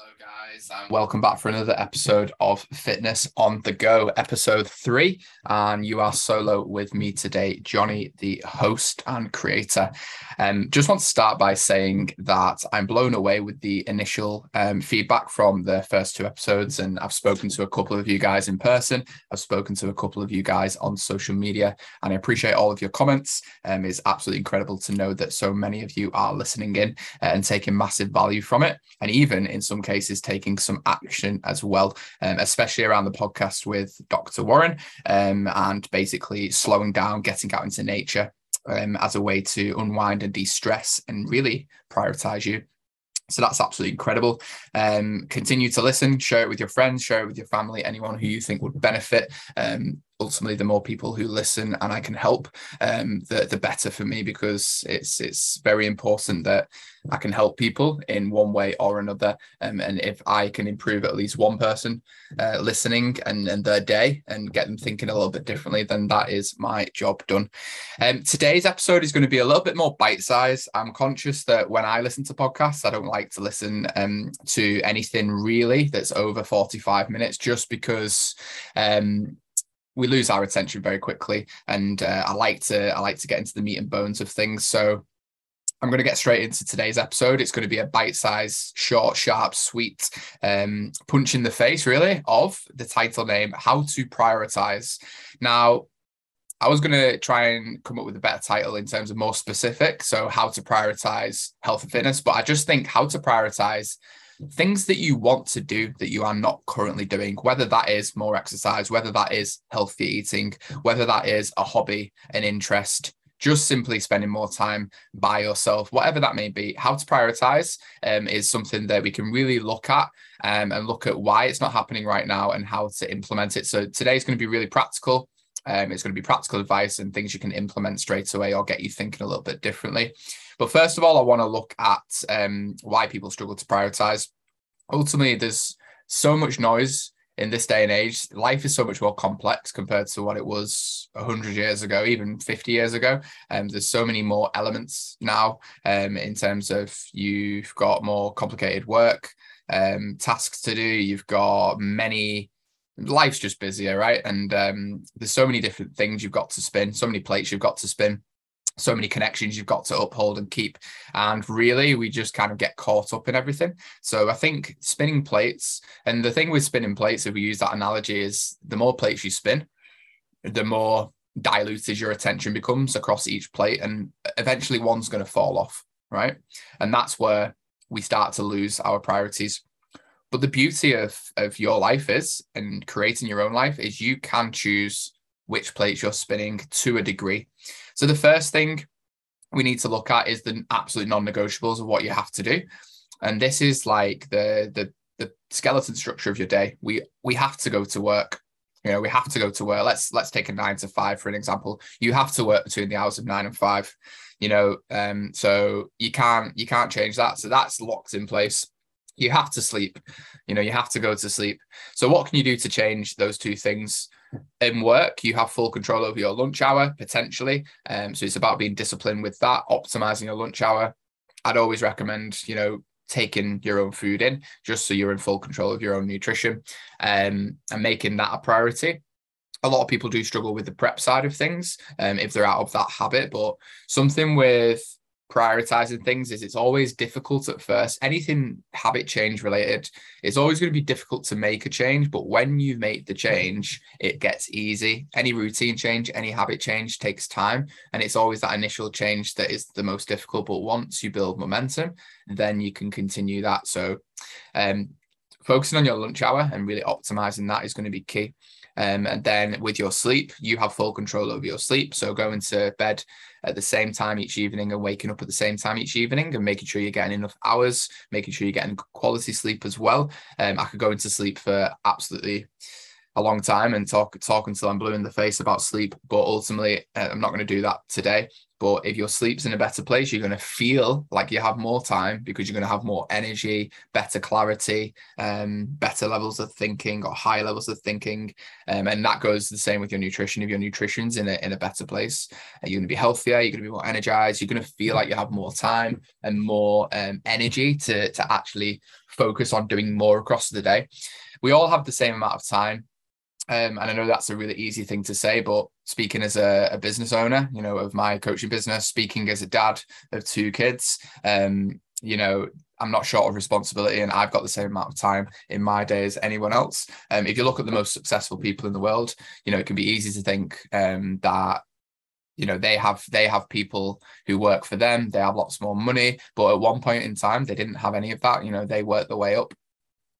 Hello, guys, and welcome back for another episode of Fitness on the Go, episode three. And you are solo with me today, Johnny, the host and creator. Um, just want to start by saying that I'm blown away with the initial um, feedback from the first two episodes. And I've spoken to a couple of you guys in person, I've spoken to a couple of you guys on social media, and I appreciate all of your comments. Um, it's absolutely incredible to know that so many of you are listening in uh, and taking massive value from it. And even in some cases, taking some action as well, um, especially around the podcast with Dr. Warren um, and basically slowing down, getting out into nature um, as a way to unwind and de stress and really prioritize you. So that's absolutely incredible. Um, continue to listen, share it with your friends, share it with your family, anyone who you think would benefit. Um, ultimately the more people who listen and I can help, um, the the better for me because it's it's very important that I can help people in one way or another. Um, and if I can improve at least one person uh, listening and, and their day and get them thinking a little bit differently, then that is my job done. Um, today's episode is going to be a little bit more bite size. I'm conscious that when I listen to podcasts, I don't like to listen um, to anything really that's over 45 minutes just because um, we lose our attention very quickly and uh, i like to i like to get into the meat and bones of things so i'm going to get straight into today's episode it's going to be a bite-sized short sharp sweet um, punch in the face really of the title name how to prioritize now I was going to try and come up with a better title in terms of more specific. So, how to prioritize health and fitness. But I just think how to prioritize things that you want to do that you are not currently doing, whether that is more exercise, whether that is healthy eating, whether that is a hobby, an interest, just simply spending more time by yourself, whatever that may be. How to prioritize um, is something that we can really look at um, and look at why it's not happening right now and how to implement it. So today is going to be really practical. Um, it's going to be practical advice and things you can implement straight away or get you thinking a little bit differently. But first of all, I want to look at um, why people struggle to prioritize. Ultimately, there's so much noise in this day and age. Life is so much more complex compared to what it was 100 years ago, even 50 years ago. And um, there's so many more elements now um, in terms of you've got more complicated work, um, tasks to do, you've got many life's just busier, right? And um, there's so many different things you've got to spin, so many plates you've got to spin so many connections you've got to uphold and keep. And really, we just kind of get caught up in everything. So I think spinning plates, and the thing with spinning plates, if we use that analogy, is the more plates you spin, the more diluted your attention becomes across each plate. And eventually, one's going to fall off, right? And that's where we start to lose our priorities. But the beauty of, of your life is, and creating your own life, is you can choose which plates you're spinning to a degree. So the first thing we need to look at is the absolute non-negotiables of what you have to do. And this is like the the the skeleton structure of your day. We we have to go to work. You know, we have to go to work. Let's let's take a nine to five for an example. You have to work between the hours of nine and five. You know, um, so you can't you can't change that. So that's locked in place. You have to sleep. You know, you have to go to sleep. So what can you do to change those two things? In work, you have full control over your lunch hour potentially. Um, so it's about being disciplined with that, optimizing your lunch hour. I'd always recommend, you know, taking your own food in just so you're in full control of your own nutrition um, and making that a priority. A lot of people do struggle with the prep side of things um, if they're out of that habit, but something with prioritizing things is it's always difficult at first. Anything habit change related, it's always going to be difficult to make a change. But when you make the change, it gets easy. Any routine change, any habit change takes time. And it's always that initial change that is the most difficult. But once you build momentum, then you can continue that. So, um, focusing on your lunch hour and really optimizing that is going to be key. Um, and then with your sleep, you have full control over your sleep. So going to bed at the same time each evening and waking up at the same time each evening and making sure you're getting enough hours, making sure you're getting quality sleep as well. Um, I could go into sleep for absolutely a long time and talk talk until I'm blue in the face about sleep, but ultimately uh, I'm not going to do that today. But if your sleep's in a better place, you're going to feel like you have more time because you're going to have more energy, better clarity, um, better levels of thinking or high levels of thinking. Um, and that goes the same with your nutrition. If your nutrition's in a, in a better place, you're going to be healthier, you're going to be more energized, you're going to feel like you have more time and more um, energy to, to actually focus on doing more across the day. We all have the same amount of time um, and I know that's a really easy thing to say, but speaking as a, a, business owner, you know, of my coaching business, speaking as a dad of two kids, um, you know, I'm not short of responsibility and I've got the same amount of time in my day as anyone else. Um, if you look at the most successful people in the world, you know, it can be easy to think um, that you know they have they have people who work for them they have lots more money but at one point in time they didn't have any of that you know they worked their way up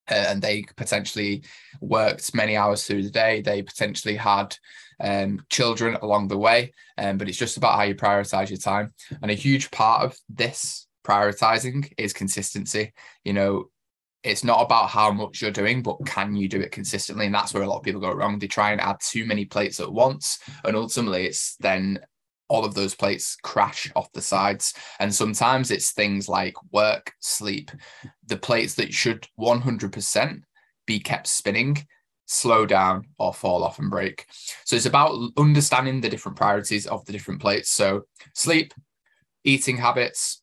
and they potentially worked many hours through the day. They potentially had um, children along the way, um, but it's just about how you prioritize your time. And a huge part of this prioritizing is consistency. You know, it's not about how much you're doing, but can you do it consistently? And that's where a lot of people go wrong. They try and add too many plates at once, and ultimately, it's then all of those plates crash off the sides. And sometimes it's things like work, sleep, the plates that should 100% be kept spinning slow down or fall off and break. So it's about understanding the different priorities of the different plates. So sleep, eating habits,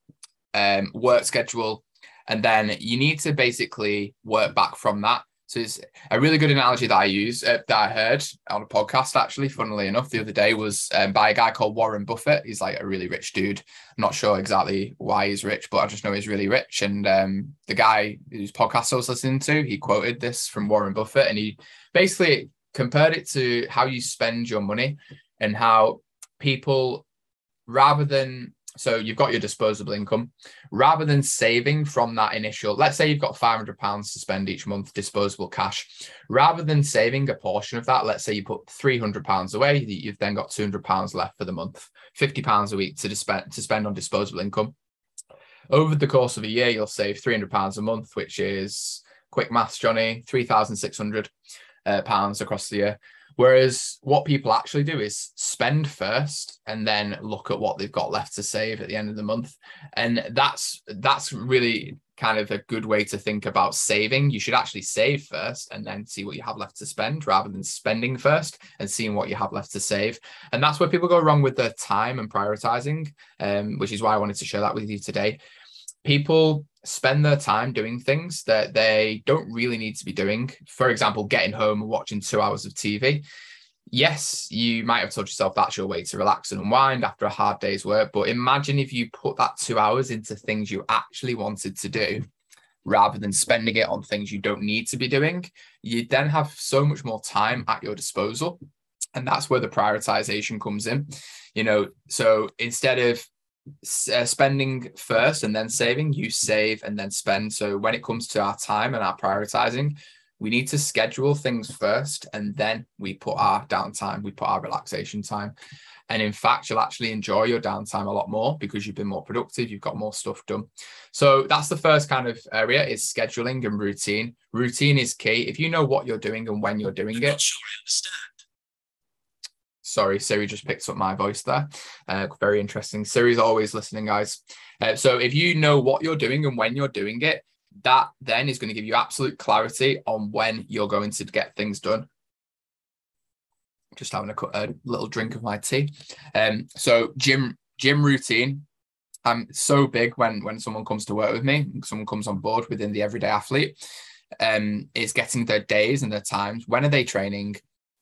um, work schedule, and then you need to basically work back from that so it's a really good analogy that I use uh, that I heard on a podcast actually, funnily enough, the other day was um, by a guy called Warren Buffett. He's like a really rich dude. I'm not sure exactly why he's rich, but I just know he's really rich. And um, the guy whose podcast I was listening to, he quoted this from Warren Buffett, and he basically compared it to how you spend your money and how people, rather than so you've got your disposable income. Rather than saving from that initial, let's say you've got £500 to spend each month, disposable cash. Rather than saving a portion of that, let's say you put £300 away, you've then got £200 left for the month, £50 a week to, spend, to spend on disposable income. Over the course of a year, you'll save £300 a month, which is quick maths, Johnny, 3,600 uh, pounds across the year. Whereas what people actually do is spend first and then look at what they've got left to save at the end of the month. And that's that's really kind of a good way to think about saving. You should actually save first and then see what you have left to spend rather than spending first and seeing what you have left to save. And that's where people go wrong with their time and prioritizing, um, which is why I wanted to share that with you today. People spend their time doing things that they don't really need to be doing. For example, getting home and watching two hours of TV. Yes, you might have told yourself that's your way to relax and unwind after a hard day's work. But imagine if you put that two hours into things you actually wanted to do rather than spending it on things you don't need to be doing. You then have so much more time at your disposal. And that's where the prioritization comes in. You know, so instead of uh, spending first and then saving, you save and then spend. So when it comes to our time and our prioritizing, we need to schedule things first and then we put our downtime, we put our relaxation time. And in fact, you'll actually enjoy your downtime a lot more because you've been more productive, you've got more stuff done. So that's the first kind of area is scheduling and routine. Routine is key. If you know what you're doing and when you're doing it, sure I understand Sorry, Siri just picked up my voice there. Uh, very interesting. Siri's always listening, guys. Uh, so if you know what you're doing and when you're doing it, that then is going to give you absolute clarity on when you're going to get things done. Just having a, a little drink of my tea. Um, so gym gym routine. I'm so big when when someone comes to work with me, someone comes on board within the everyday athlete. Um, is getting their days and their times. When are they training?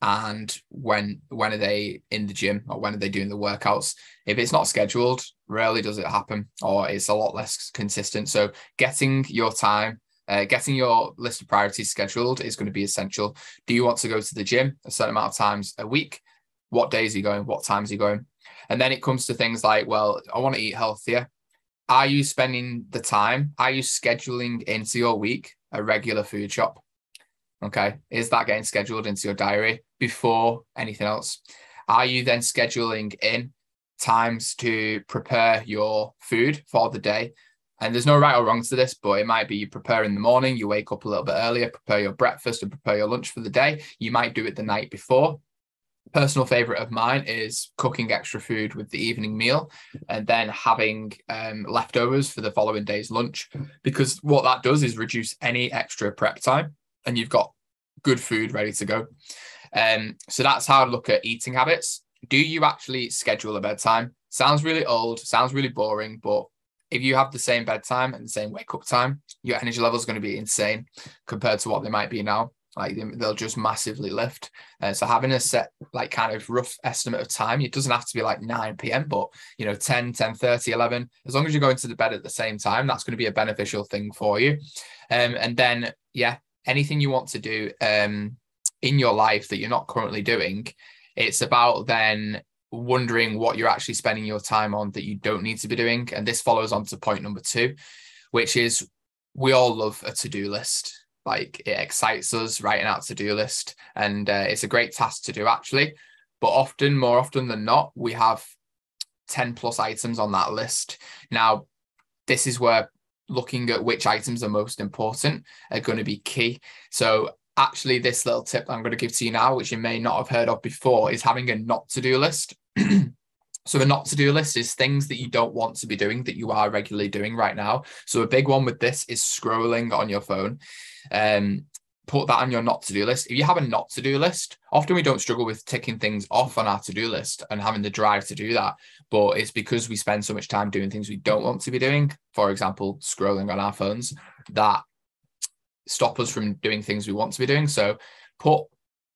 And when when are they in the gym or when are they doing the workouts? If it's not scheduled rarely does it happen or it's a lot less consistent. So getting your time uh, getting your list of priorities scheduled is going to be essential. Do you want to go to the gym a certain amount of times a week? What days are you going? What times are you going? And then it comes to things like well i want to eat healthier. Are you spending the time? Are you scheduling into your week a regular food shop Okay. Is that getting scheduled into your diary before anything else? Are you then scheduling in times to prepare your food for the day? And there's no right or wrong to this, but it might be you prepare in the morning, you wake up a little bit earlier, prepare your breakfast and prepare your lunch for the day. You might do it the night before. personal favorite of mine is cooking extra food with the evening meal and then having um, leftovers for the following day's lunch because what that does is reduce any extra prep time and you've got good food ready to go um, so that's how i look at eating habits do you actually schedule a bedtime sounds really old sounds really boring but if you have the same bedtime and the same wake up time your energy level is going to be insane compared to what they might be now like they'll just massively lift. Uh, so having a set like kind of rough estimate of time, it doesn't have to be like 9 p.m., but you know, 10, 10 30, 11, as long as you're going to the bed at the same time, that's going to be a beneficial thing for you. Um, and then, yeah, anything you want to do um, in your life that you're not currently doing, it's about then wondering what you're actually spending your time on that you don't need to be doing. And this follows on to point number two, which is we all love a to-do list. Like it excites us writing out to-do list and uh, it's a great task to do actually. But often more often than not we have 10 plus items on that list. Now this is where looking at which items are most important are going to be key so actually this little tip i'm going to give to you now which you may not have heard of before is having a not to do list So a not to do list is things that you don't want to be doing that you are regularly doing right now. So a big one with this is scrolling on your phone. Um, put that on your not to do list. If you have a not to do list, often we don't struggle with ticking things off on our to do list and having the drive to do that. But it's because we spend so much time doing things we don't want to be doing, for example, scrolling on our phones, that stop us from doing things we want to be doing. So put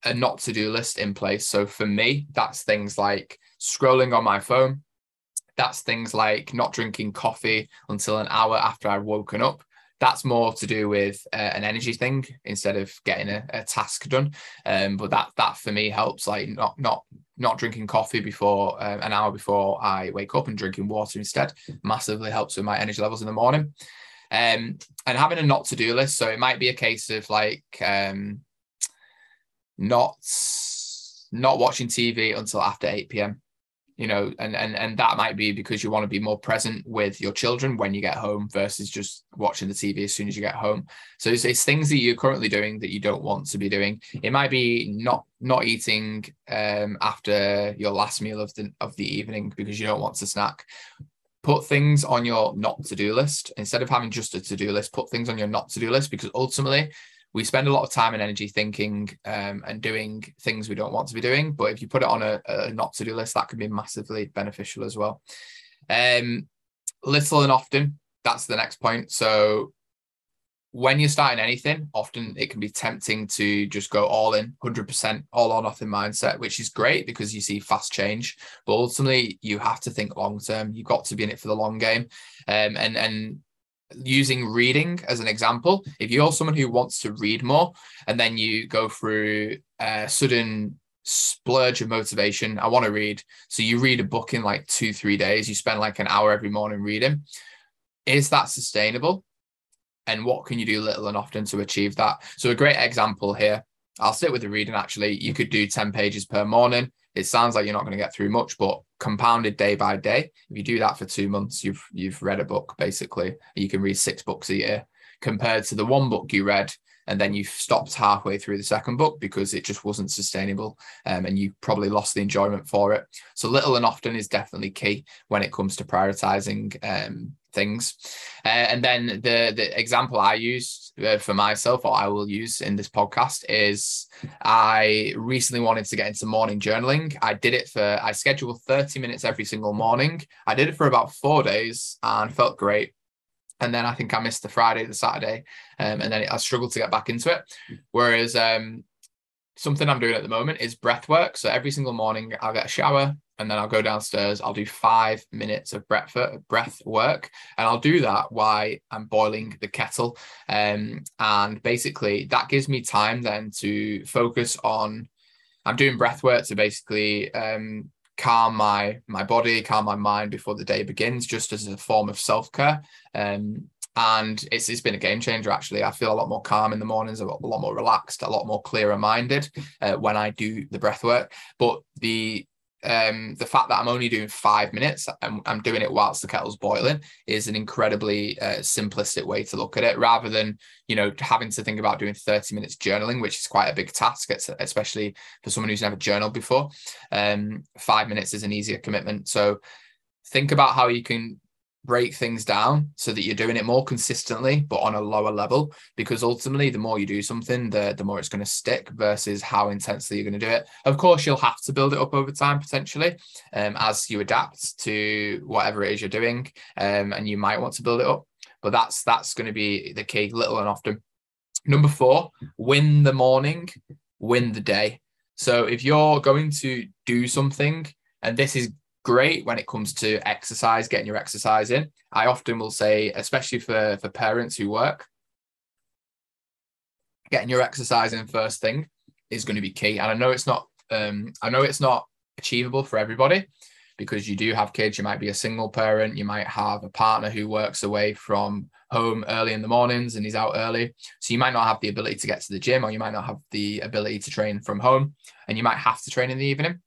a not to do list in place. So for me, that's things like scrolling on my phone. That's things like not drinking coffee until an hour after I've woken up. That's more to do with uh, an energy thing instead of getting a, a task done. Um, but that that for me helps, like not not not drinking coffee before uh, an hour before I wake up and drinking water instead massively helps with my energy levels in the morning. Um, and having a not to do list. So it might be a case of like um, not not watching TV until after 8 p.m. You know, and and and that might be because you want to be more present with your children when you get home versus just watching the TV as soon as you get home. So it's, it's things that you're currently doing that you don't want to be doing. It might be not not eating um, after your last meal of the of the evening because you don't want to snack put things on your not to do list instead of having just a to do list put things on your not to do list because ultimately we spend a lot of time and energy thinking um, and doing things we don't want to be doing. But if you put it on a, a not to do list, that can be massively beneficial as well. Um, little and often, that's the next point. So when you're starting anything, often it can be tempting to just go all in, 100% all or nothing mindset, which is great because you see fast change. But ultimately, you have to think long term. You've got to be in it for the long game. Um, and and using reading as an example, if you're someone who wants to read more and then you go through a sudden splurge of motivation, I want to read. So you read a book in like two, three days, you spend like an hour every morning reading. Is that sustainable? And what can you do little and often to achieve that? So, a great example here, I'll sit with the reading actually. You could do 10 pages per morning it sounds like you're not going to get through much, but compounded day by day, if you do that for two months, you've you've read a book basically. You can read six books a year compared to the one book you read and then you stopped halfway through the second book because it just wasn't sustainable um, and you probably lost the enjoyment for it so little and often is definitely key when it comes to prioritizing um, things. Uh, and then the the example I use for myself, or I will use in this podcast, is I recently wanted to get into morning journaling. I did it for I scheduled thirty minutes every single morning. I did it for about four days and felt great. And then I think I missed the Friday, the Saturday, um, and then I struggled to get back into it. Whereas um, something I'm doing at the moment is breath work. So every single morning I'll get a shower, and then I'll go downstairs. I'll do five minutes of breath breath work, and I'll do that while I'm boiling the kettle. Um, and basically, that gives me time then to focus on. I'm doing breath work to basically um, calm my my body, calm my mind before the day begins, just as a form of self care. Um, and it's, it's been a game changer actually i feel a lot more calm in the mornings a lot, more relaxed a lot more clearer minded uh, when i do the breath work but the um, the fact that I'm only doing five minutes and I'm doing it whilst the kettle's boiling is an incredibly uh, simplistic way to look at it rather than, you know, having to think about doing 30 minutes journaling, which is quite a big task, especially for someone who's never journaled before. Um, five minutes is an easier commitment. So think about how you can break things down so that you're doing it more consistently but on a lower level because ultimately the more you do something the the more it's going to stick versus how intensely you're going to do it. Of course you'll have to build it up over time potentially um, as you adapt to whatever it is you're doing um, and you might want to build it up but that's that's going to be the key little and often. Number four win the morning win the day. So if you're going to do something and this is great when it comes to exercise, getting your exercise in. I often will say, especially for, for parents who work, getting your exercise in first thing is going to be key. And I know it's not um, I know it's not achievable for everybody because you do have kids, you might be a single parent, you might have a partner who works away from home early in the mornings and he's out early. So you might not have the ability to get to the gym or you might not have the ability to train from home and you might have to train in the evening.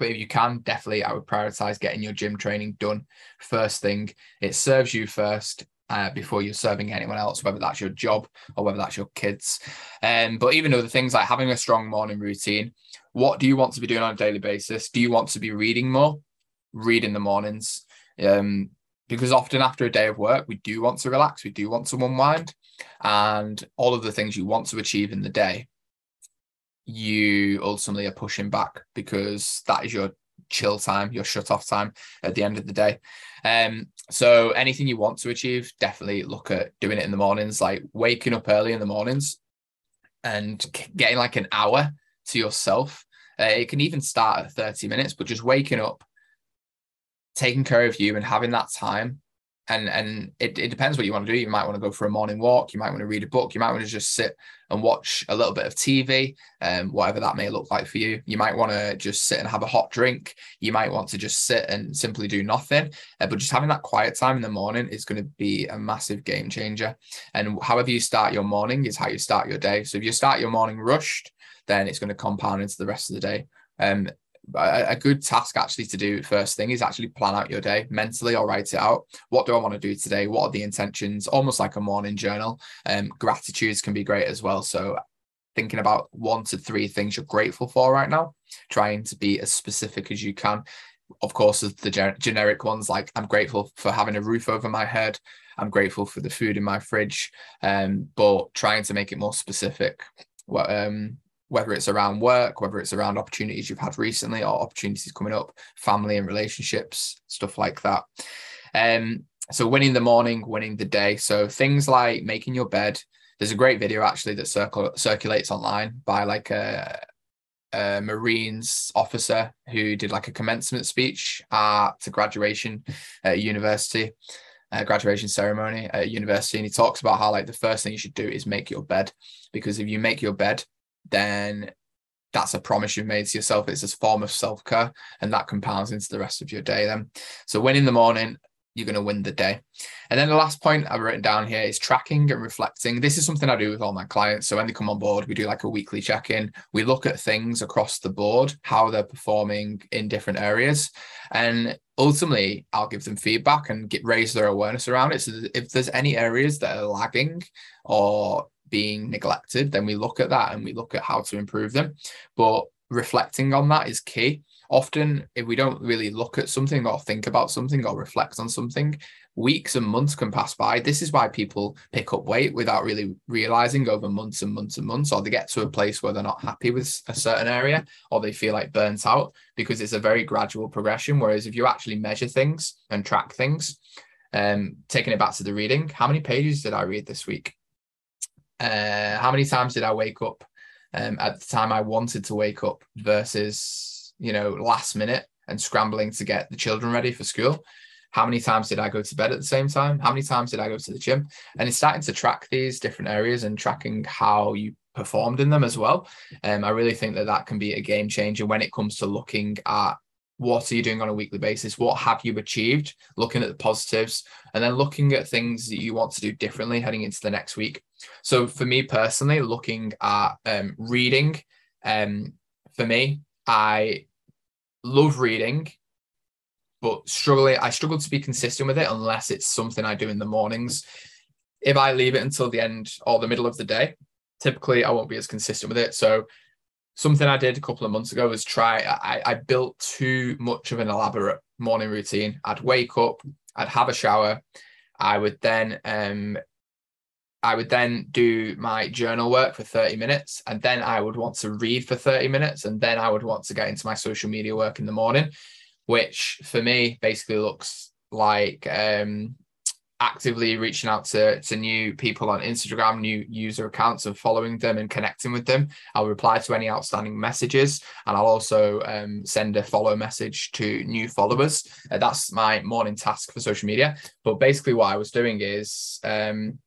But if you can, definitely I would prioritize getting your gym training done first thing. It serves you first uh, before you're serving anyone else, whether that's your job or whether that's your kids. Um, but even other things like having a strong morning routine. What do you want to be doing on a daily basis? Do you want to be reading more? Read in the mornings. Um, because often after a day of work, we do want to relax, we do want to unwind, and all of the things you want to achieve in the day you ultimately are pushing back because that is your chill time, your shut off time at the end of the day. Um, so anything you want to achieve, definitely look at doing it in the mornings, like waking up early in the mornings and getting like an hour to yourself. Uh, it can even start at 30 minutes, but just waking up, taking care of you and having that time and and it, it depends what you want to do. You might want to go for a morning walk you might want to read a book you might want to just sit and watch a little bit of tv um, whatever that may look like for you. You might want to just sit and have a hot drink. You might want to just sit and simply do nothing. Uh, but just having that quiet time in the morning is going to be a massive game changer. And however you start your morning is how you start your day. So if you start your morning rushed then it's going to compound into the rest of the day. Um, a, good task actually to do first thing is actually plan out your day mentally or write it out. What do I want to do today? What are the intentions? Almost like a morning journal. Um, gratitudes can be great as well. So thinking about one to three things you're grateful for right now, trying to be as specific as you can. Of course, the generic ones like I'm grateful for having a roof over my head. I'm grateful for the food in my fridge, um, but trying to make it more specific. Well, um, whether it's around work, whether it's around opportunities you've had recently or opportunities coming up, family and relationships, stuff like that. Um, so winning the morning, winning the day. So things like making your bed. There's a great video actually that circle, circulates online by like a, a Marines officer who did like a commencement speech at a graduation at university. Uh, graduation ceremony at university and he talks about how like the first thing you should do is make your bed because if you make your bed then that's a promise you've made to yourself. It's a form of self care, and that compounds into the rest of your day. Then, so when in the morning, you're going to win the day. And then the last point I've written down here is tracking and reflecting. This is something I do with all my clients. So when they come on board, we do like a weekly check in. We look at things across the board, how they're performing in different areas. And ultimately, I'll give them feedback and get raise their awareness around it. So if there's any areas that are lagging or being neglected, then we look at that and we look at how to improve them. But reflecting on that is key. Often, if we don't really look at something or think about something or reflect on something, weeks and months can pass by. This is why people pick up weight without really realizing over months and months and months, or they get to a place where they're not happy with a certain area or they feel like burnt out because it's a very gradual progression. Whereas if you actually measure things and track things, um, taking it back to the reading, how many pages did I read this week? Uh, how many times did I wake up um, at the time I wanted to wake up versus, you know, last minute and scrambling to get the children ready for school? How many times did I go to bed at the same time? How many times did I go to the gym? And it's starting to track these different areas and tracking how you performed in them as well. Um, I really think that that can be a game changer when it comes to looking at what are you doing on a weekly basis what have you achieved looking at the positives and then looking at things that you want to do differently heading into the next week so for me personally looking at um, reading um, for me i love reading, but struggling. I struggle to be consistent with it unless it's something I do in the mornings. If I leave it until the end or the middle of the day, typically I won't be as consistent with it. So something I did a couple of months ago was try. I, I built too much of an elaborate morning routine. I'd wake up, I'd have a shower, I would then um, I would then do my journal work for 30 minutes and then I would want to read for 30 minutes and then I would want to get into my social media work in the morning, which for me basically looks like um, actively reaching out to, to new people on Instagram, new user accounts and following them and connecting with them. I'll reply to any outstanding messages and I'll also um, send a follow message to new followers. Uh, that's my morning task for social media. But basically, what I was doing is um,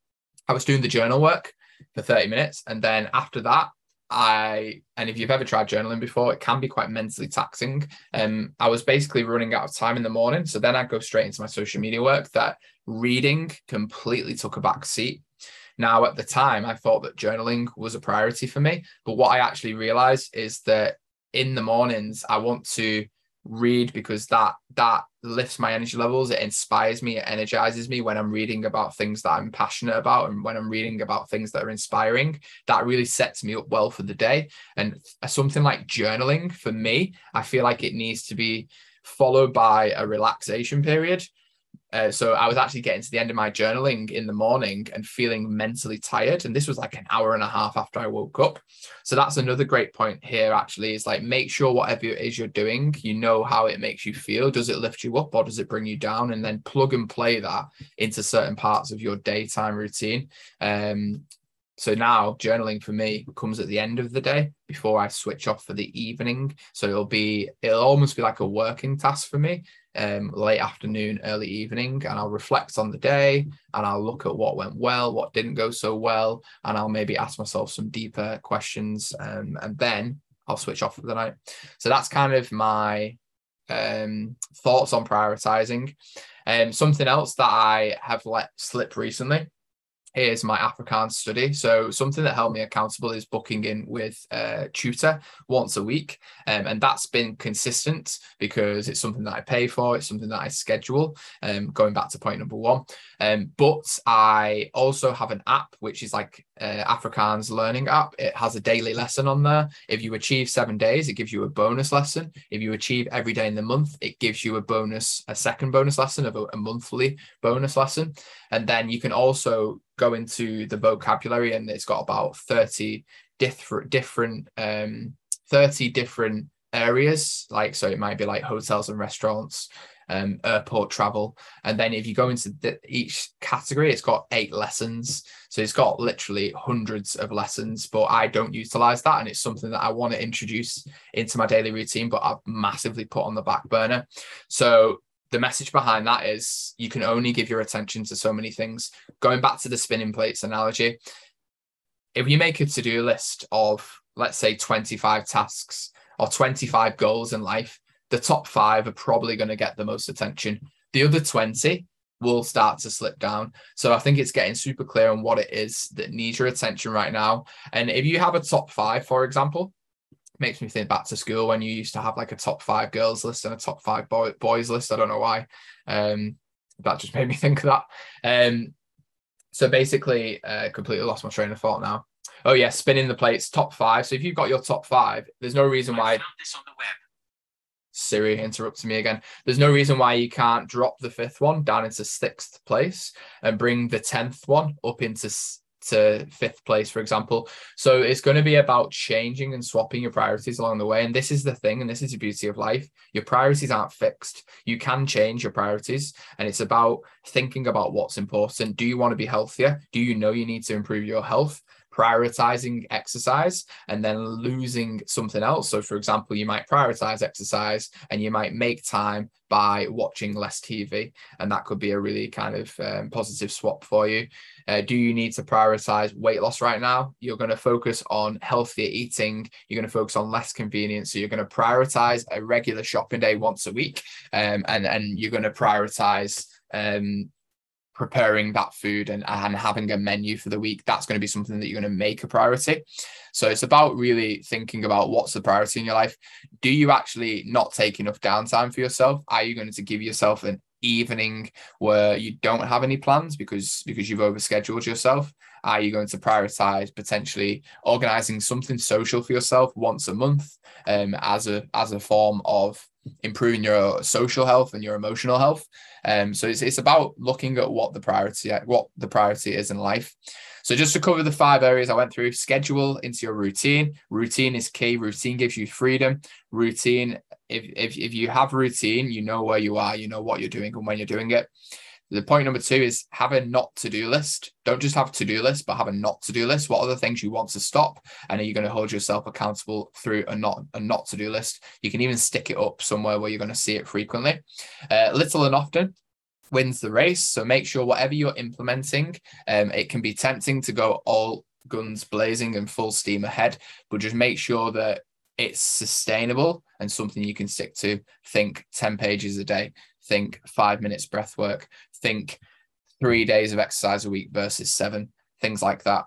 I was doing the journal work for 30 minutes. And then after that, I, and if you've ever tried journaling before, it can be quite mentally taxing. Um, I was basically running out of time in the morning. So then I'd go straight into my social media work that reading completely took a back seat. Now, at the time, I thought that journaling was a priority for me. But what I actually realized is that in the mornings, I want to read because that that lifts my energy levels. It inspires me. It energizes me when i'm reading about things that i'm passionate about and when i'm reading about things that are inspiring. That really sets me up well for the day. And something like journaling for me i feel like it needs to be followed by a relaxation period uh, so I was actually getting to the end of my journaling in the morning and feeling mentally tired. And this was like an hour and a half after I woke up. So that's another great point here, actually, is like make sure whatever it is you're doing, you know how it makes you feel. Does it lift you up or does it bring you down? And then plug and play that into certain parts of your daytime routine. Um, so now journaling for me comes at the end of the day before I switch off for the evening. So it'll be, it'll almost be like a working task for me um, late afternoon, early evening, and I'll reflect on the day and I'll look at what went well, what didn't go so well, and I'll maybe ask myself some deeper questions, um, and then I'll switch off for the night. So that's kind of my um, thoughts on prioritizing. Um, something else that I have let slip recently is my Afrikaans study. So something that held me accountable is booking in with a tutor once a week. Um, and that's been consistent because it's something that I pay for. It's something that I schedule, um, going back to point number one. Um, but I also have an app, which is like uh, Afrikaans learning app. It has a daily lesson on there. If you achieve seven days, it gives you a bonus lesson. If you achieve every day in the month, it gives you a bonus, a second bonus lesson of a, a monthly bonus lesson. And then you can also go into the vocabulary and it's got about 30 different different um 30 different areas like so it might be like hotels and restaurants um airport travel. And then if you go into the, each category it's got eight lessons. So it's got literally hundreds of lessons but i don't utilize that. And it's something that i want to introduce into my daily routine but i've massively put on the back burner. So the message behind that is you can only give your attention to so many things. Going back to the spinning plates analogy, if you make a to do list of, let's say, 25 tasks or 25 goals in life, the top five are probably going to get the most attention. The other 20 will start to slip down. So I think it's getting super clear on what it is that needs your attention right now. And if you have a top five, for example, makes me think back to school when you used to have like a top five girls list and a top five boy, boys list. I don't know why. Um, that just made me think of that. Um, so basically, uh, completely lost my train of thought now. Oh yeah, spinning the plates, top five. So if you've got your top five, there's no reason why. this on the web. Siri interrupted me again. There's no reason why you can't drop the fifth one down into sixth place and bring the tenth one up into to fifth place, for example. So it's going to be about changing and swapping your priorities along the way. And this is the thing, and this is the beauty of life. Your priorities aren't fixed. You can change your priorities. And it's about thinking about what's important. Do you want to be healthier? Do you know you need to improve your health? Prioritizing exercise and then losing something else. So, for example, you might prioritize exercise and you might make time by watching less TV, and that could be a really kind of um, positive swap for you. Uh, do you need to prioritize weight loss right now? You're going to focus on healthier eating. You're going to focus on less convenience. So you're going to prioritize a regular shopping day once a week, um, and and you're going to prioritize um, preparing that food and, and having a menu for the week, that's going to be something that you're going to make a priority. So it's about really thinking about what's the priority in your life. Do you actually not take enough downtime for yourself? Are you going to give yourself an evening where you don't have any plans because because you've overscheduled yourself? Are you going to prioritize potentially organizing something social for yourself once a month um, as a as a form of improving your social health and your emotional health? Um, so it's, it's about looking at what the priority what the priority is in life. So just to cover the five areas I went through, schedule into your routine. Routine is key. Routine gives you freedom. Routine, if, if, if you have routine, you know where you are, you know what you're doing and when you're doing it. The point number two is have a not to do list. Don't just have to do list, but have a not to do list. What are the things you want to stop? And are you going to hold yourself accountable through a not a not to do list? You can even stick it up somewhere where you're going to see it frequently. Uh, little and often wins the race. So make sure whatever you're implementing, um, it can be tempting to go all guns blazing and full steam ahead, but just make sure that it's sustainable and something you can stick to. Think 10 pages a day, think five minutes breath work, think three days of exercise a week versus seven, things like that.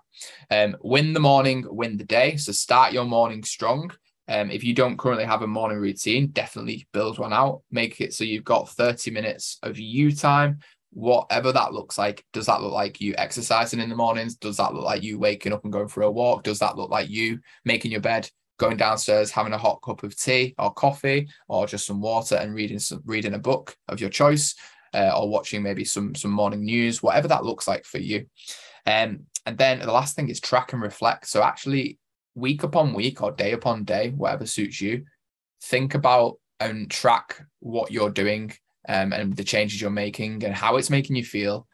Um, win the morning, win the day. So start your morning strong. Um, if you don't currently have a morning routine, definitely build one out. Make it so you've got 30 minutes of you time, whatever that looks like. Does that look like you exercising in the mornings? Does that look like you waking up and going for a walk? Does that look like you making your bed, going downstairs, having a hot cup of tea or coffee, or just some water and reading some reading a book of your choice? uh, or watching maybe some some morning news, whatever that looks like for you. Um, and then the last thing is track and reflect. So actually, week upon week or day upon day, whatever suits you, think about and track what you're doing um, and the changes you're making and how it's making you feel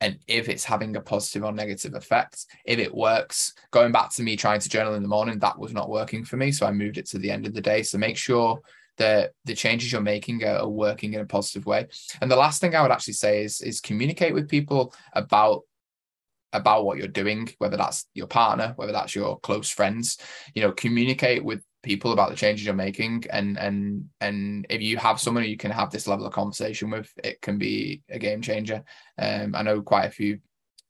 and if it's having a positive or negative effect if it works going back to me trying to journal in the morning that was not working for me so i moved it to the end of the day so make sure that the changes you're making are, are, working in a positive way. And the last thing I would actually say is is communicate with people about about what you're doing, whether that's your partner, whether that's your close friends. You know, communicate with people about the changes you're making and and and if you have someone you can have this level of conversation with it can be a game changer um i know quite a few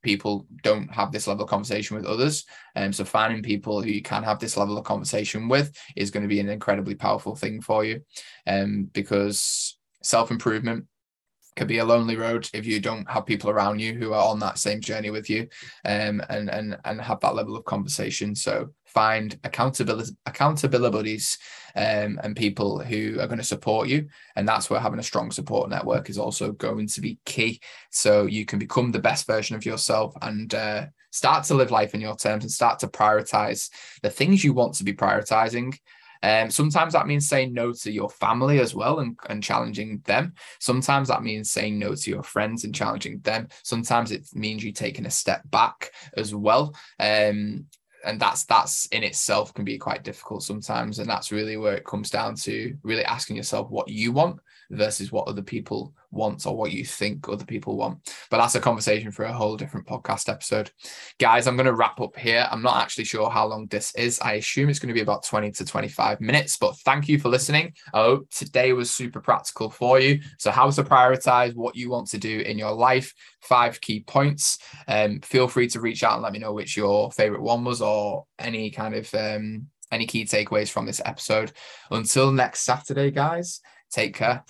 people don't have this level of conversation with others. And um, so finding people who you can have this level of conversation with is going to be an incredibly powerful thing for you. Um, because self-improvement can be a lonely road if you don't have people around you who are on that same journey with you um, and and and have that level of conversation. So find accountability buddies um, and people who are going to support you and that's where having a strong support network is also going to be key so you can become the best version of yourself and uh, start to live life in your terms and start to prioritize the things you want to be prioritizing um, sometimes that means saying no to your family as well and, and challenging them. Sometimes that means saying no to your friends and challenging them. Sometimes it means you taking a step back as well. Um, and that's that's in itself can be quite difficult sometimes and that's really where it comes down to really asking yourself what you want versus what other people want or what you think other people want. But that's a conversation for a whole different podcast episode. Guys i'm going to wrap up here. I'm not actually sure how long this is. I assume it's going to be about 20 to 25 minutes but thank you for listening. I hope today was super practical for you. So how to prioritize what you want to do in your life five key points. Um, feel free to reach out and let me know which your favorite one was or any kind of um, any key takeaways from this episode. Until next saturday guys take care